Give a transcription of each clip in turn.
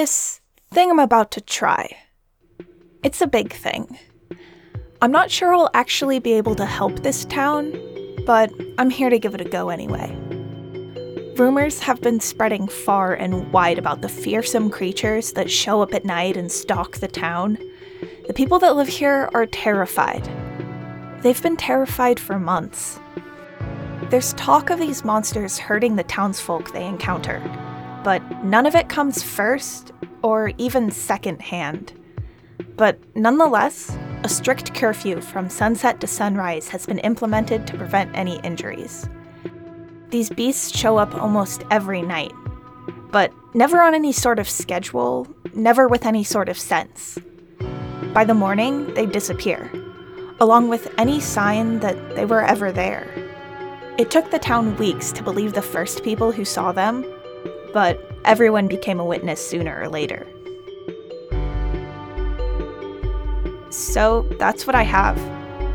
This thing I'm about to try. It's a big thing. I'm not sure I'll actually be able to help this town, but I'm here to give it a go anyway. Rumors have been spreading far and wide about the fearsome creatures that show up at night and stalk the town. The people that live here are terrified. They've been terrified for months. There's talk of these monsters hurting the townsfolk they encounter, but none of it comes first or even second hand. But nonetheless, a strict curfew from sunset to sunrise has been implemented to prevent any injuries. These beasts show up almost every night, but never on any sort of schedule, never with any sort of sense. By the morning, they disappear, along with any sign that they were ever there. It took the town weeks to believe the first people who saw them, but everyone became a witness sooner or later. So that's what I have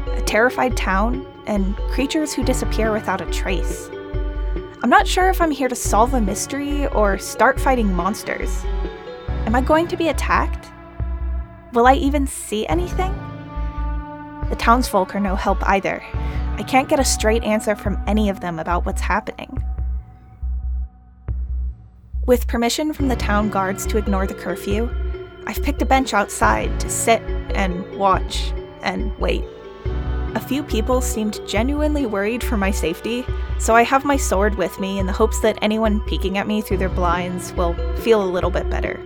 a terrified town and creatures who disappear without a trace. I'm not sure if I'm here to solve a mystery or start fighting monsters. Am I going to be attacked? Will I even see anything? The townsfolk are no help either. I can't get a straight answer from any of them about what's happening. With permission from the town guards to ignore the curfew, I've picked a bench outside to sit and watch and wait. A few people seemed genuinely worried for my safety, so I have my sword with me in the hopes that anyone peeking at me through their blinds will feel a little bit better.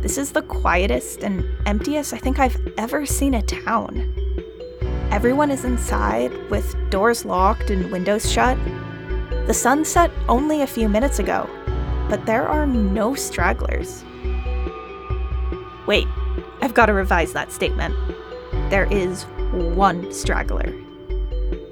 This is the quietest and emptiest I think I've ever seen a town. Everyone is inside, with doors locked and windows shut. The sun set only a few minutes ago, but there are no stragglers. Wait, I've got to revise that statement. There is one straggler.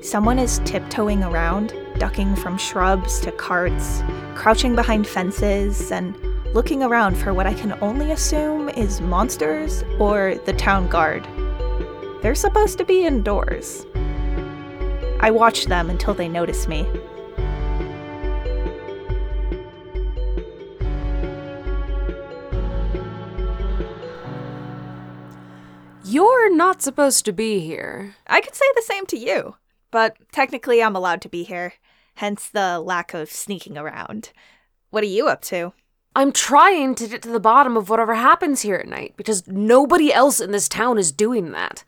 Someone is tiptoeing around, ducking from shrubs to carts, crouching behind fences, and looking around for what I can only assume is monsters or the town guard. They're supposed to be indoors. I watch them until they notice me. You're not supposed to be here. I could say the same to you, but technically I'm allowed to be here, hence the lack of sneaking around. What are you up to? I'm trying to get to the bottom of whatever happens here at night because nobody else in this town is doing that.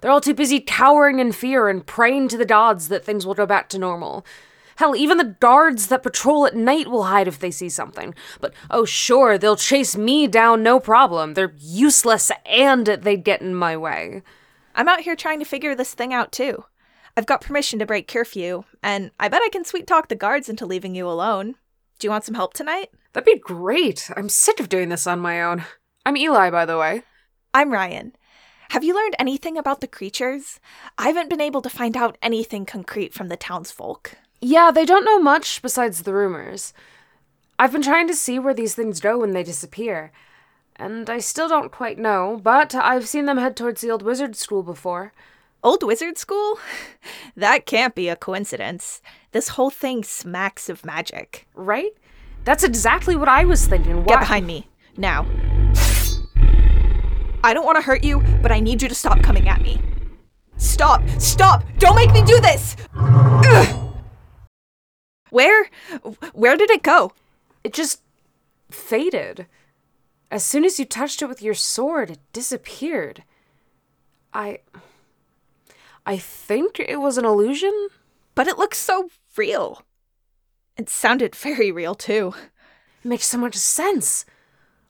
They're all too busy cowering in fear and praying to the gods that things will go back to normal. Hell, even the guards that patrol at night will hide if they see something. But oh, sure, they'll chase me down no problem. They're useless and they'd get in my way. I'm out here trying to figure this thing out too. I've got permission to break curfew, and I bet I can sweet talk the guards into leaving you alone. Do you want some help tonight? That'd be great. I'm sick of doing this on my own. I'm Eli, by the way. I'm Ryan. Have you learned anything about the creatures? I haven't been able to find out anything concrete from the townsfolk. Yeah, they don't know much besides the rumors. I've been trying to see where these things go when they disappear. And I still don't quite know, but I've seen them head towards the old wizard school before. Old wizard school? That can't be a coincidence. This whole thing smacks of magic. Right? That's exactly what I was thinking. Get behind me. Now. I don't want to hurt you, but I need you to stop coming at me. Stop! Stop! Don't make me do this! Ugh! Where? Where did it go? It just faded. As soon as you touched it with your sword, it disappeared. I. I think it was an illusion? But it looks so real. It sounded very real, too. It makes so much sense.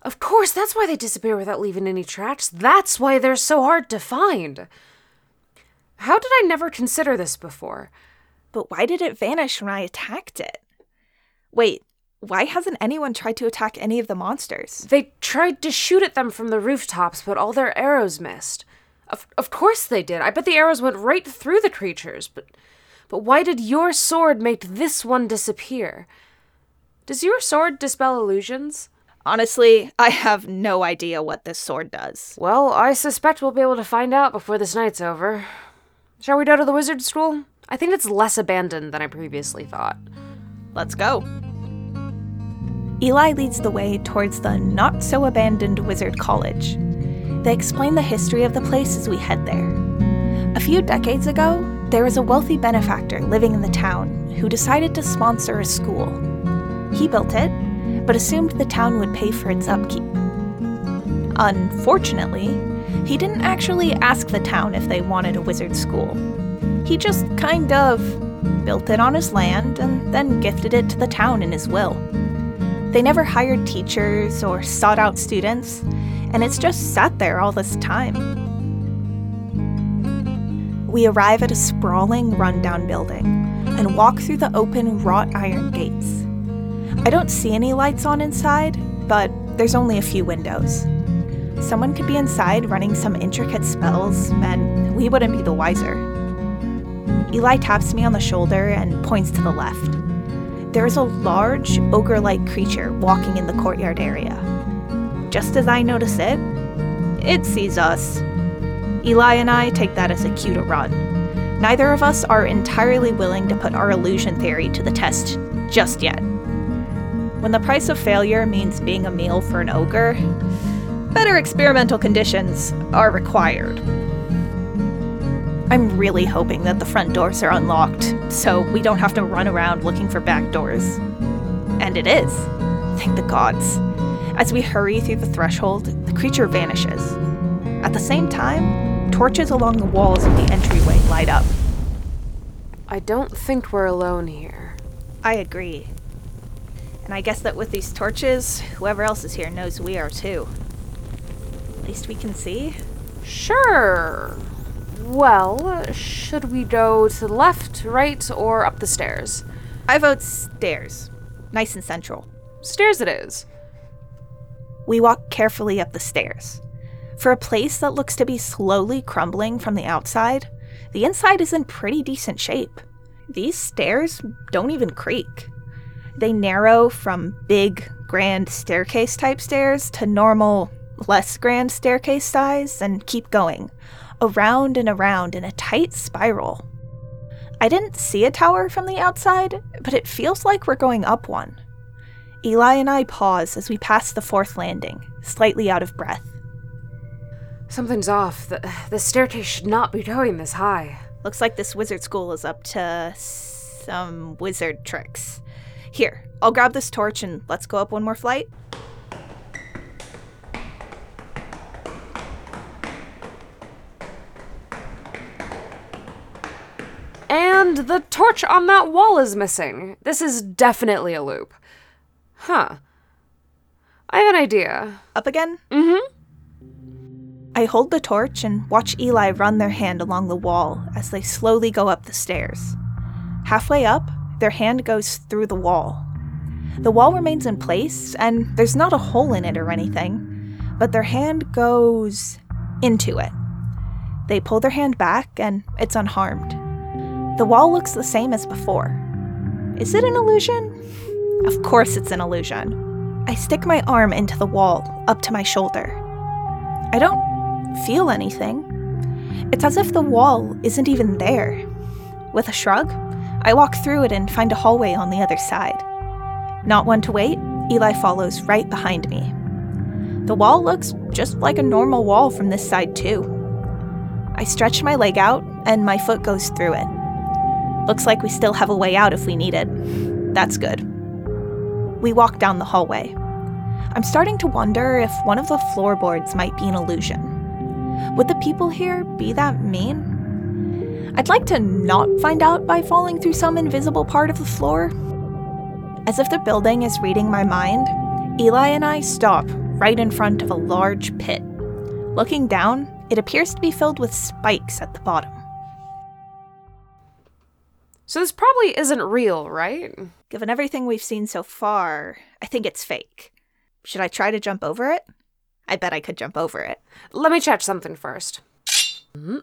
Of course, that's why they disappear without leaving any tracks. That's why they're so hard to find. How did I never consider this before? But why did it vanish when I attacked it? Wait, why hasn't anyone tried to attack any of the monsters? They tried to shoot at them from the rooftops, but all their arrows missed. Of, of course they did. I bet the arrows went right through the creatures, but but why did your sword make this one disappear? Does your sword dispel illusions? Honestly, I have no idea what this sword does. Well, I suspect we'll be able to find out before this night's over. Shall we go to the wizard school? I think it's less abandoned than I previously thought. Let's go. Eli leads the way towards the not so abandoned Wizard College. They explain the history of the place as we head there. A few decades ago, there was a wealthy benefactor living in the town who decided to sponsor a school. He built it, but assumed the town would pay for its upkeep. Unfortunately, he didn't actually ask the town if they wanted a wizard school. He just kind of built it on his land and then gifted it to the town in his will. They never hired teachers or sought out students, and it's just sat there all this time. We arrive at a sprawling, rundown building and walk through the open wrought iron gates. I don't see any lights on inside, but there's only a few windows. Someone could be inside running some intricate spells, and we wouldn't be the wiser. Eli taps me on the shoulder and points to the left. There is a large, ogre like creature walking in the courtyard area. Just as I notice it, it sees us. Eli and I take that as a cue to run. Neither of us are entirely willing to put our illusion theory to the test just yet. When the price of failure means being a meal for an ogre, better experimental conditions are required. I'm really hoping that the front doors are unlocked, so we don't have to run around looking for back doors. And it is. Thank the gods. As we hurry through the threshold, the creature vanishes. At the same time, torches along the walls of the entryway light up. I don't think we're alone here. I agree. And I guess that with these torches, whoever else is here knows we are too. At least we can see. Sure. Well, should we go to the left, right, or up the stairs? I vote stairs. Nice and central. Stairs it is. We walk carefully up the stairs. For a place that looks to be slowly crumbling from the outside, the inside is in pretty decent shape. These stairs don't even creak. They narrow from big, grand staircase type stairs to normal, less grand staircase size and keep going, around and around in a tight spiral. I didn't see a tower from the outside, but it feels like we're going up one. Eli and I pause as we pass the fourth landing, slightly out of breath. Something's off. The, the staircase should not be going this high. Looks like this wizard school is up to some wizard tricks. Here, I'll grab this torch and let's go up one more flight. And the torch on that wall is missing. This is definitely a loop. Huh. I have an idea. Up again? Mm hmm. I hold the torch and watch Eli run their hand along the wall as they slowly go up the stairs. Halfway up, their hand goes through the wall. The wall remains in place, and there's not a hole in it or anything, but their hand goes into it, They pull their hand back, and it's unharmed. The wall looks the same as before. Is it an illusion? Of course it's an illusion. I stick my arm into the wall, up to my shoulder. I don't feel anything. It's as if the wall isn't even there. With a shrug, I walk through it and find a hallway on the other side. Not one to wait, Eli follows right behind me. The wall looks just like a normal wall from this side, too. I stretch my leg out, and my foot goes through it. Looks like we still have a way out if we need it. That's good. We walk down the hallway. I'm starting to wonder if one of the floorboards might be an illusion. Would the people here be that mean? I'd like to not find out by falling through some invisible part of the floor. As if the building is reading my mind, Eli and I stop right in front of a large pit. Looking down, it appears to be filled with spikes at the bottom. So this probably isn't real, right? Given everything we've seen so far, I think it's fake. Should I try to jump over it? I bet I could jump over it. Let me check something 1st Hmm.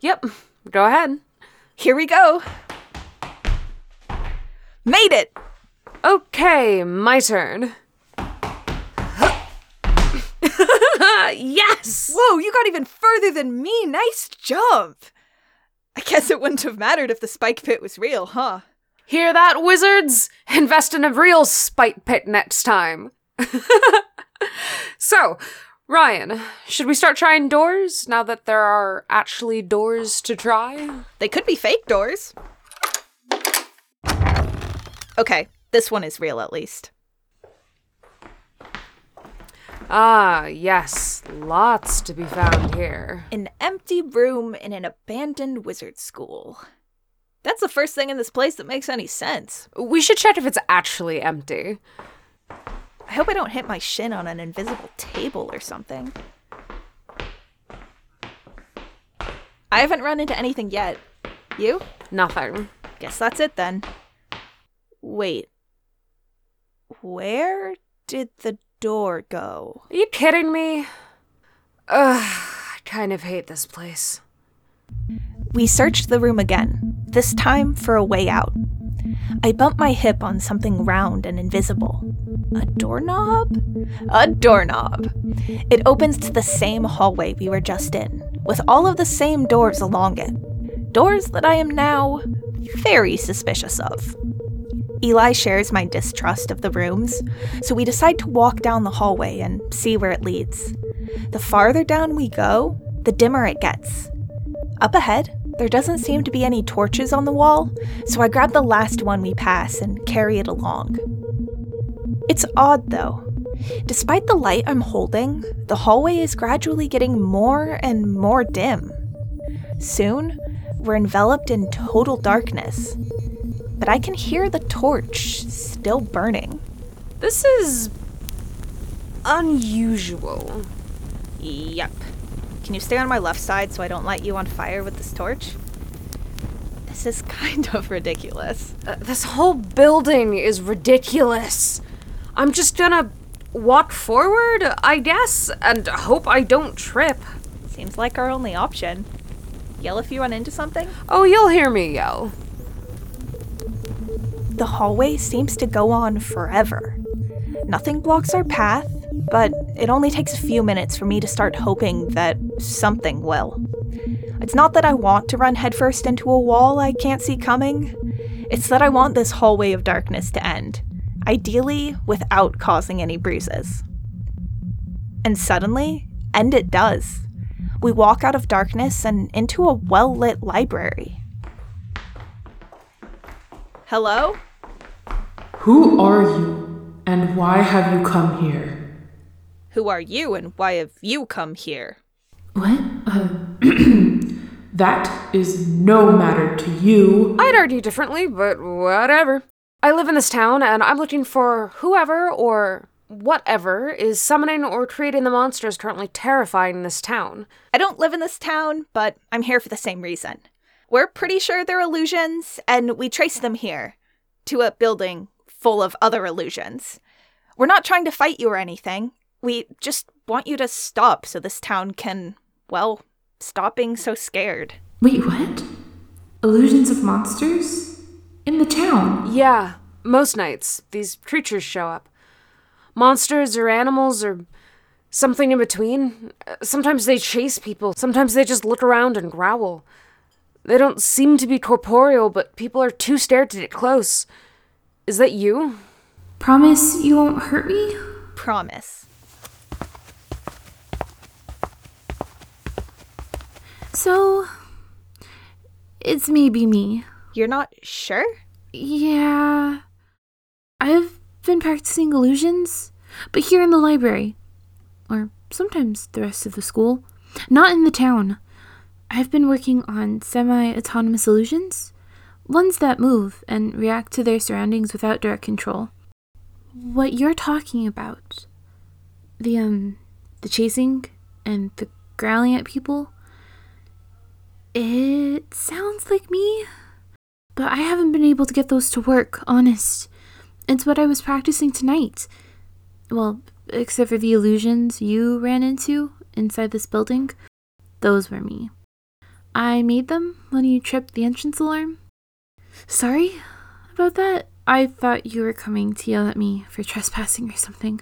Yep, go ahead. Here we go. Made it! Okay, my turn. yes! Whoa, you got even further than me. Nice jump. I guess it wouldn't have mattered if the spike pit was real, huh? Hear that, wizards? Invest in a real spike pit next time. so, Ryan, should we start trying doors now that there are actually doors to try? They could be fake doors. Okay, this one is real at least. Ah, yes, lots to be found here. An empty room in an abandoned wizard school. That's the first thing in this place that makes any sense. We should check if it's actually empty. I hope I don't hit my shin on an invisible table or something. I haven't run into anything yet. You? Nothing. Guess that's it then. Wait. Where did the door go? Are you kidding me? Ugh, I kind of hate this place. We searched the room again, this time for a way out. I bump my hip on something round and invisible. A doorknob? A doorknob. It opens to the same hallway we were just in, with all of the same doors along it. Doors that I am now very suspicious of. Eli shares my distrust of the rooms, so we decide to walk down the hallway and see where it leads. The farther down we go, the dimmer it gets. Up ahead, there doesn't seem to be any torches on the wall, so I grab the last one we pass and carry it along. It's odd though. Despite the light I'm holding, the hallway is gradually getting more and more dim. Soon, we're enveloped in total darkness. But I can hear the torch still burning. This is unusual. Yep. Can you stay on my left side so I don't light you on fire with this torch? This is kind of ridiculous. Uh, this whole building is ridiculous. I'm just gonna walk forward, I guess, and hope I don't trip. Seems like our only option. Yell if you run into something? Oh, you'll hear me yell. The hallway seems to go on forever. Nothing blocks our path, but it only takes a few minutes for me to start hoping that something will. It's not that I want to run headfirst into a wall I can't see coming, it's that I want this hallway of darkness to end, ideally without causing any bruises. And suddenly, and it does. We walk out of darkness and into a well lit library. Hello? Who are you, and why have you come here? Who are you and why have you come here? What? Uh, that is no matter to you. I'd argue differently, but whatever. I live in this town, and I'm looking for whoever or whatever is summoning or creating the monsters currently terrifying this town. I don't live in this town, but I'm here for the same reason. We're pretty sure they're illusions, and we trace them here to a building full of other illusions. We're not trying to fight you or anything. We just want you to stop so this town can well, stop being so scared. Wait, what? Illusions of monsters? In the town? Yeah, most nights, these creatures show up. Monsters or animals or something in between. Uh, Sometimes they chase people, sometimes they just look around and growl. They don't seem to be corporeal, but people are too scared to get close. Is that you? Promise you won't hurt me? Promise. So, it's maybe me. You're not sure? Yeah. I've been practicing illusions, but here in the library. Or sometimes the rest of the school. Not in the town. I've been working on semi autonomous illusions, ones that move and react to their surroundings without direct control. What you're talking about, the, um, the chasing and the growling at people, it sounds like me. But I haven't been able to get those to work, honest. It's what I was practicing tonight. Well, except for the illusions you ran into inside this building. Those were me. I made them when you tripped the entrance alarm. Sorry about that. I thought you were coming to yell at me for trespassing or something.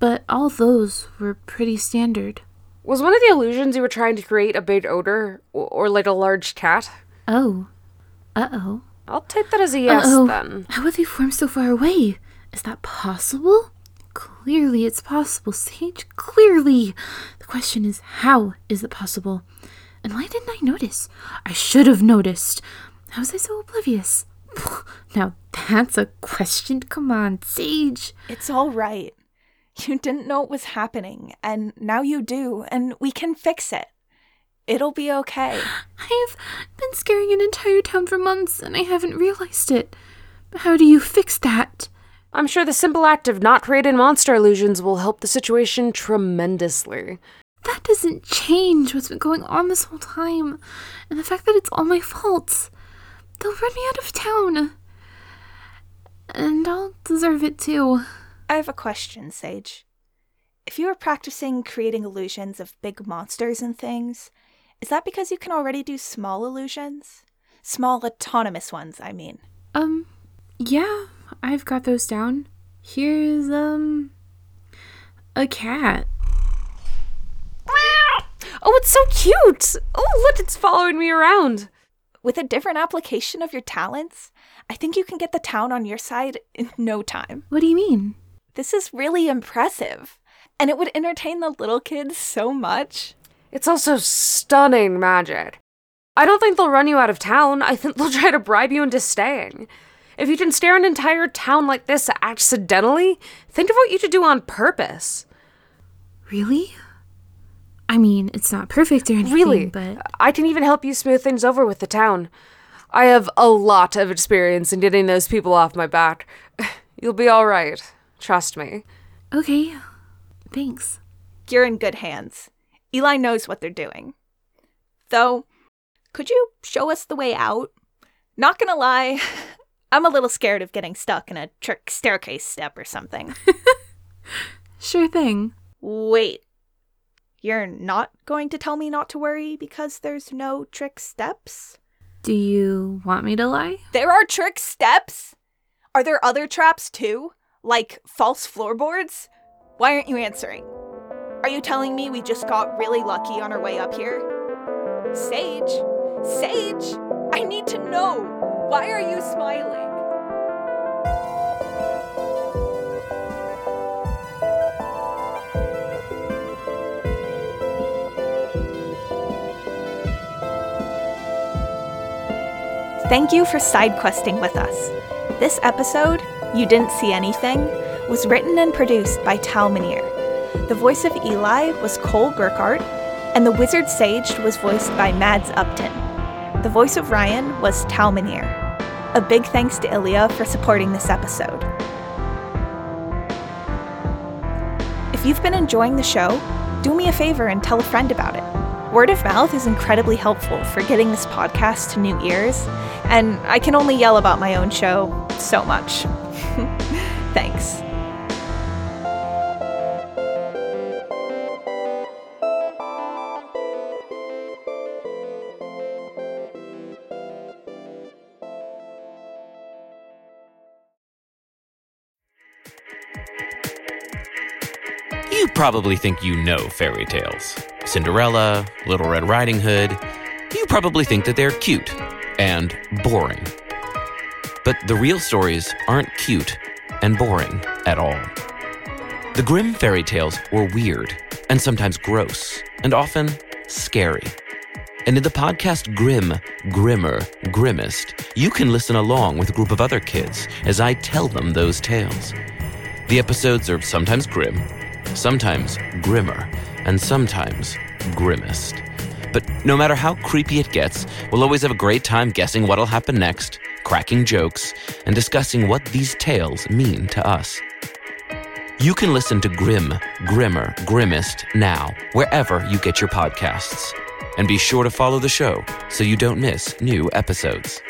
But all those were pretty standard. Was one of the illusions you were trying to create a big odor or, or like a large cat? Oh. Uh oh. I'll take that as a yes Uh-oh. then. How would they form so far away? Is that possible? Clearly, it's possible, Sage. Clearly. The question is, how is it possible? And why didn't I notice? I should have noticed. How was I so oblivious? Now, that's a question. Come on, Sage. It's all right. You didn't know it was happening, and now you do, and we can fix it. It'll be okay. I've been scaring an entire town for months, and I haven't realized it. How do you fix that? I'm sure the simple act of not creating monster illusions will help the situation tremendously. That doesn't change what's been going on this whole time, and the fact that it's all my fault. They'll run me out of town. And I'll deserve it too. I have a question, Sage. If you were practicing creating illusions of big monsters and things, is that because you can already do small illusions? Small autonomous ones, I mean. Um, yeah, I've got those down. Here's, um, a cat. Oh, it's so cute! Oh, look, it's following me around. With a different application of your talents, I think you can get the town on your side in no time. What do you mean? This is really impressive, and it would entertain the little kids so much. It's also stunning magic. I don't think they'll run you out of town. I think they'll try to bribe you into staying. If you can stare an entire town like this accidentally, think of what you could do on purpose. Really? I mean, it's not perfect or anything, Really, but I can even help you smooth things over with the town. I have a lot of experience in getting those people off my back. You'll be all right. Trust me. okay. Thanks. You're in good hands. Eli knows what they're doing. Though, could you show us the way out? Not gonna lie, I'm a little scared of getting stuck in a trick staircase step or something. Sure thing. Wait, you're not going to tell me not to worry because there's no trick steps? Do you want me to lie? There are trick steps? Are there other traps too? Like false floorboards? Why aren't you answering? Are you telling me we just got really lucky on our way up here? Sage? Sage? I need to know! Why are you smiling? Thank you for side questing with us. This episode, You Didn't See Anything, was written and produced by Tal Minear. The voice of Eli was Cole Burkhardt, and the Wizard Sage was voiced by Mads Upton. The voice of Ryan was Tal Minear. A big thanks to Ilya for supporting this episode. If you've been enjoying the show, do me a favor and tell a friend about it. Word of mouth is incredibly helpful for getting this podcast to new ears, and I can only yell about my own show so much. Thanks. Probably think you know fairy tales Cinderella, Little Red Riding Hood. You probably think that they're cute and boring. But the real stories aren't cute and boring at all. The Grimm fairy tales were weird and sometimes gross and often scary. And in the podcast Grim, Grimmer, Grimmest, you can listen along with a group of other kids as I tell them those tales. The episodes are sometimes grim, sometimes grimmer, and sometimes grimmest. But no matter how creepy it gets, we'll always have a great time guessing what'll happen next, cracking jokes, and discussing what these tales mean to us. You can listen to Grim, Grimmer, Grimmest now, wherever you get your podcasts. And be sure to follow the show so you don't miss new episodes.